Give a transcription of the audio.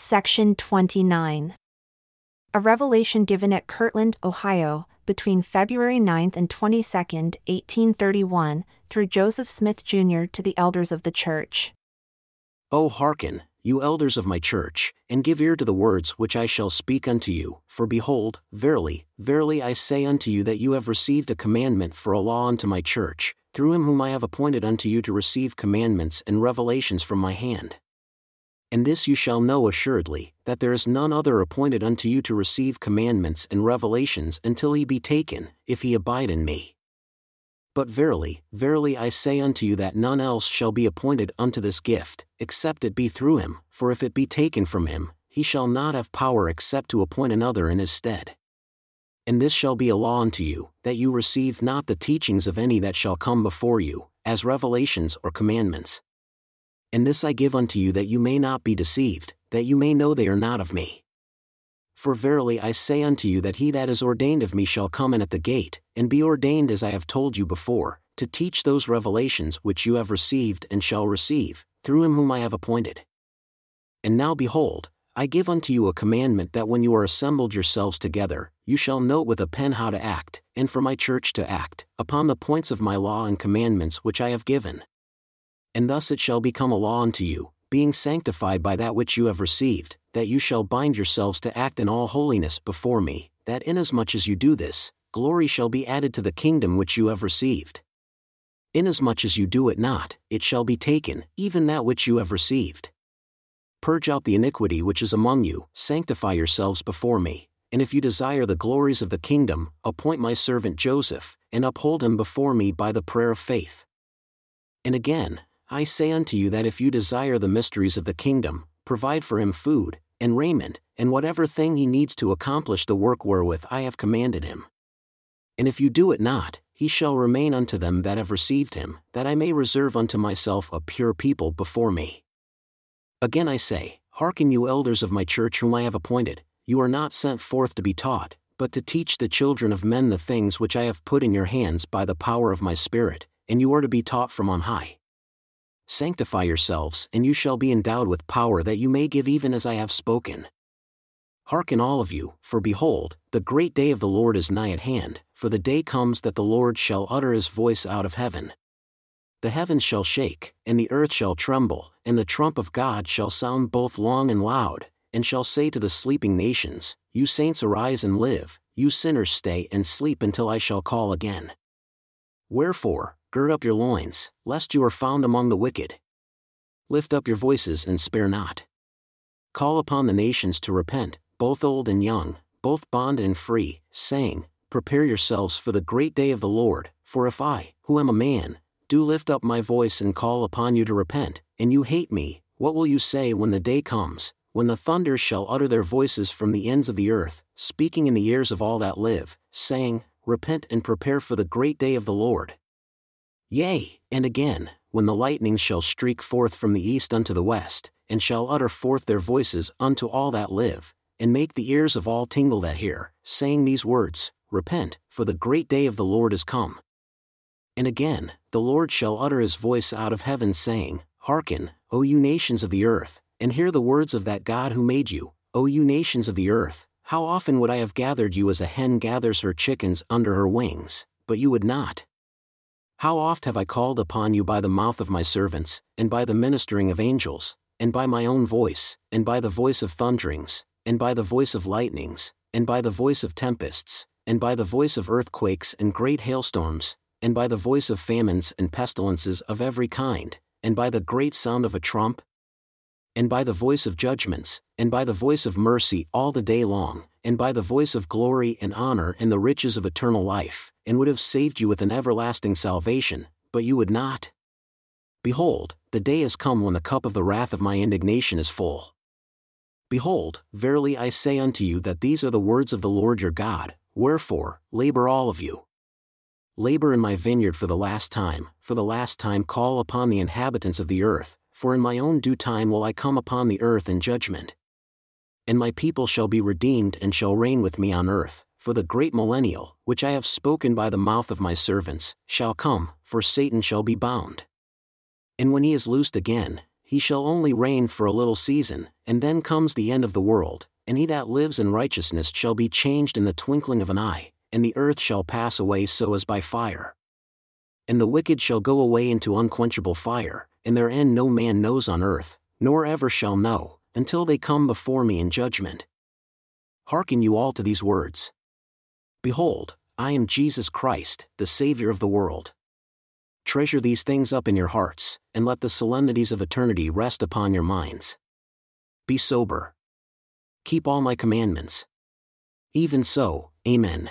Section 29. A revelation given at Kirtland, Ohio, between February 9 and 22, 1831, through Joseph Smith Jr. to the elders of the church. O hearken, you elders of my church, and give ear to the words which I shall speak unto you, for behold, verily, verily I say unto you that you have received a commandment for a law unto my church, through him whom I have appointed unto you to receive commandments and revelations from my hand. And this you shall know assuredly, that there is none other appointed unto you to receive commandments and revelations until he be taken, if he abide in me. But verily, verily I say unto you that none else shall be appointed unto this gift, except it be through him, for if it be taken from him, he shall not have power except to appoint another in his stead. And this shall be a law unto you, that you receive not the teachings of any that shall come before you, as revelations or commandments and this I give unto you that you may not be deceived, that you may know they are not of me. For verily I say unto you that he that is ordained of me shall come in at the gate, and be ordained as I have told you before, to teach those revelations which you have received and shall receive, through him whom I have appointed. And now behold, I give unto you a commandment that when you are assembled yourselves together, you shall note with a pen how to act, and for my church to act, upon the points of my law and commandments which I have given and thus it shall become a law unto you, being sanctified by that which you have received, that you shall bind yourselves to act in all holiness before me, that inasmuch as you do this, glory shall be added to the kingdom which you have received. Inasmuch as you do it not, it shall be taken, even that which you have received. Purge out the iniquity which is among you, sanctify yourselves before me, and if you desire the glories of the kingdom, appoint my servant Joseph, and uphold him before me by the prayer of faith. And again, I say unto you that if you desire the mysteries of the kingdom, provide for him food, and raiment, and whatever thing he needs to accomplish the work wherewith I have commanded him. And if you do it not, he shall remain unto them that have received him, that I may reserve unto myself a pure people before me. Again I say, Hearken you elders of my church whom I have appointed, you are not sent forth to be taught, but to teach the children of men the things which I have put in your hands by the power of my Spirit, and you are to be taught from on high. Sanctify yourselves, and you shall be endowed with power that you may give even as I have spoken. Hearken all of you, for behold, the great day of the Lord is nigh at hand, for the day comes that the Lord shall utter his voice out of heaven. The heavens shall shake, and the earth shall tremble, and the trump of God shall sound both long and loud, and shall say to the sleeping nations, You saints arise and live, you sinners stay and sleep until I shall call again. Wherefore, gird up your loins, lest you are found among the wicked. Lift up your voices and spare not. Call upon the nations to repent, both old and young, both bond and free, saying, Prepare yourselves for the great day of the Lord, for if I, who am a man, do lift up my voice and call upon you to repent, and you hate me, what will you say when the day comes, when the thunders shall utter their voices from the ends of the earth, speaking in the ears of all that live, saying, Repent and prepare for the great day of the Lord? Yea, and again, when the lightnings shall streak forth from the east unto the west, and shall utter forth their voices unto all that live, and make the ears of all tingle that hear, saying these words Repent, for the great day of the Lord is come. And again, the Lord shall utter his voice out of heaven, saying, Hearken, O you nations of the earth, and hear the words of that God who made you, O you nations of the earth, how often would I have gathered you as a hen gathers her chickens under her wings, but you would not. How oft have I called upon you by the mouth of my servants, and by the ministering of angels, and by my own voice, and by the voice of thunderings, and by the voice of lightnings, and by the voice of tempests, and by the voice of earthquakes and great hailstorms, and by the voice of famines and pestilences of every kind, and by the great sound of a trump? And by the voice of judgments, and by the voice of mercy all the day long, and by the voice of glory and honor and the riches of eternal life, and would have saved you with an everlasting salvation, but you would not? Behold, the day is come when the cup of the wrath of my indignation is full. Behold, verily I say unto you that these are the words of the Lord your God, wherefore, labor all of you. Labor in my vineyard for the last time, for the last time call upon the inhabitants of the earth, for in my own due time will I come upon the earth in judgment and my people shall be redeemed and shall reign with me on earth, for the great millennial, which I have spoken by the mouth of my servants, shall come, for Satan shall be bound. And when he is loosed again, he shall only reign for a little season, and then comes the end of the world, and he that lives in righteousness shall be changed in the twinkling of an eye, and the earth shall pass away so as by fire. And the wicked shall go away into unquenchable fire, and their end no man knows on earth, nor ever shall know, until they come before me in judgment. Hearken you all to these words. Behold, I am Jesus Christ, the Saviour of the world. Treasure these things up in your hearts, and let the solemnities of eternity rest upon your minds. Be sober. Keep all my commandments. Even so, Amen.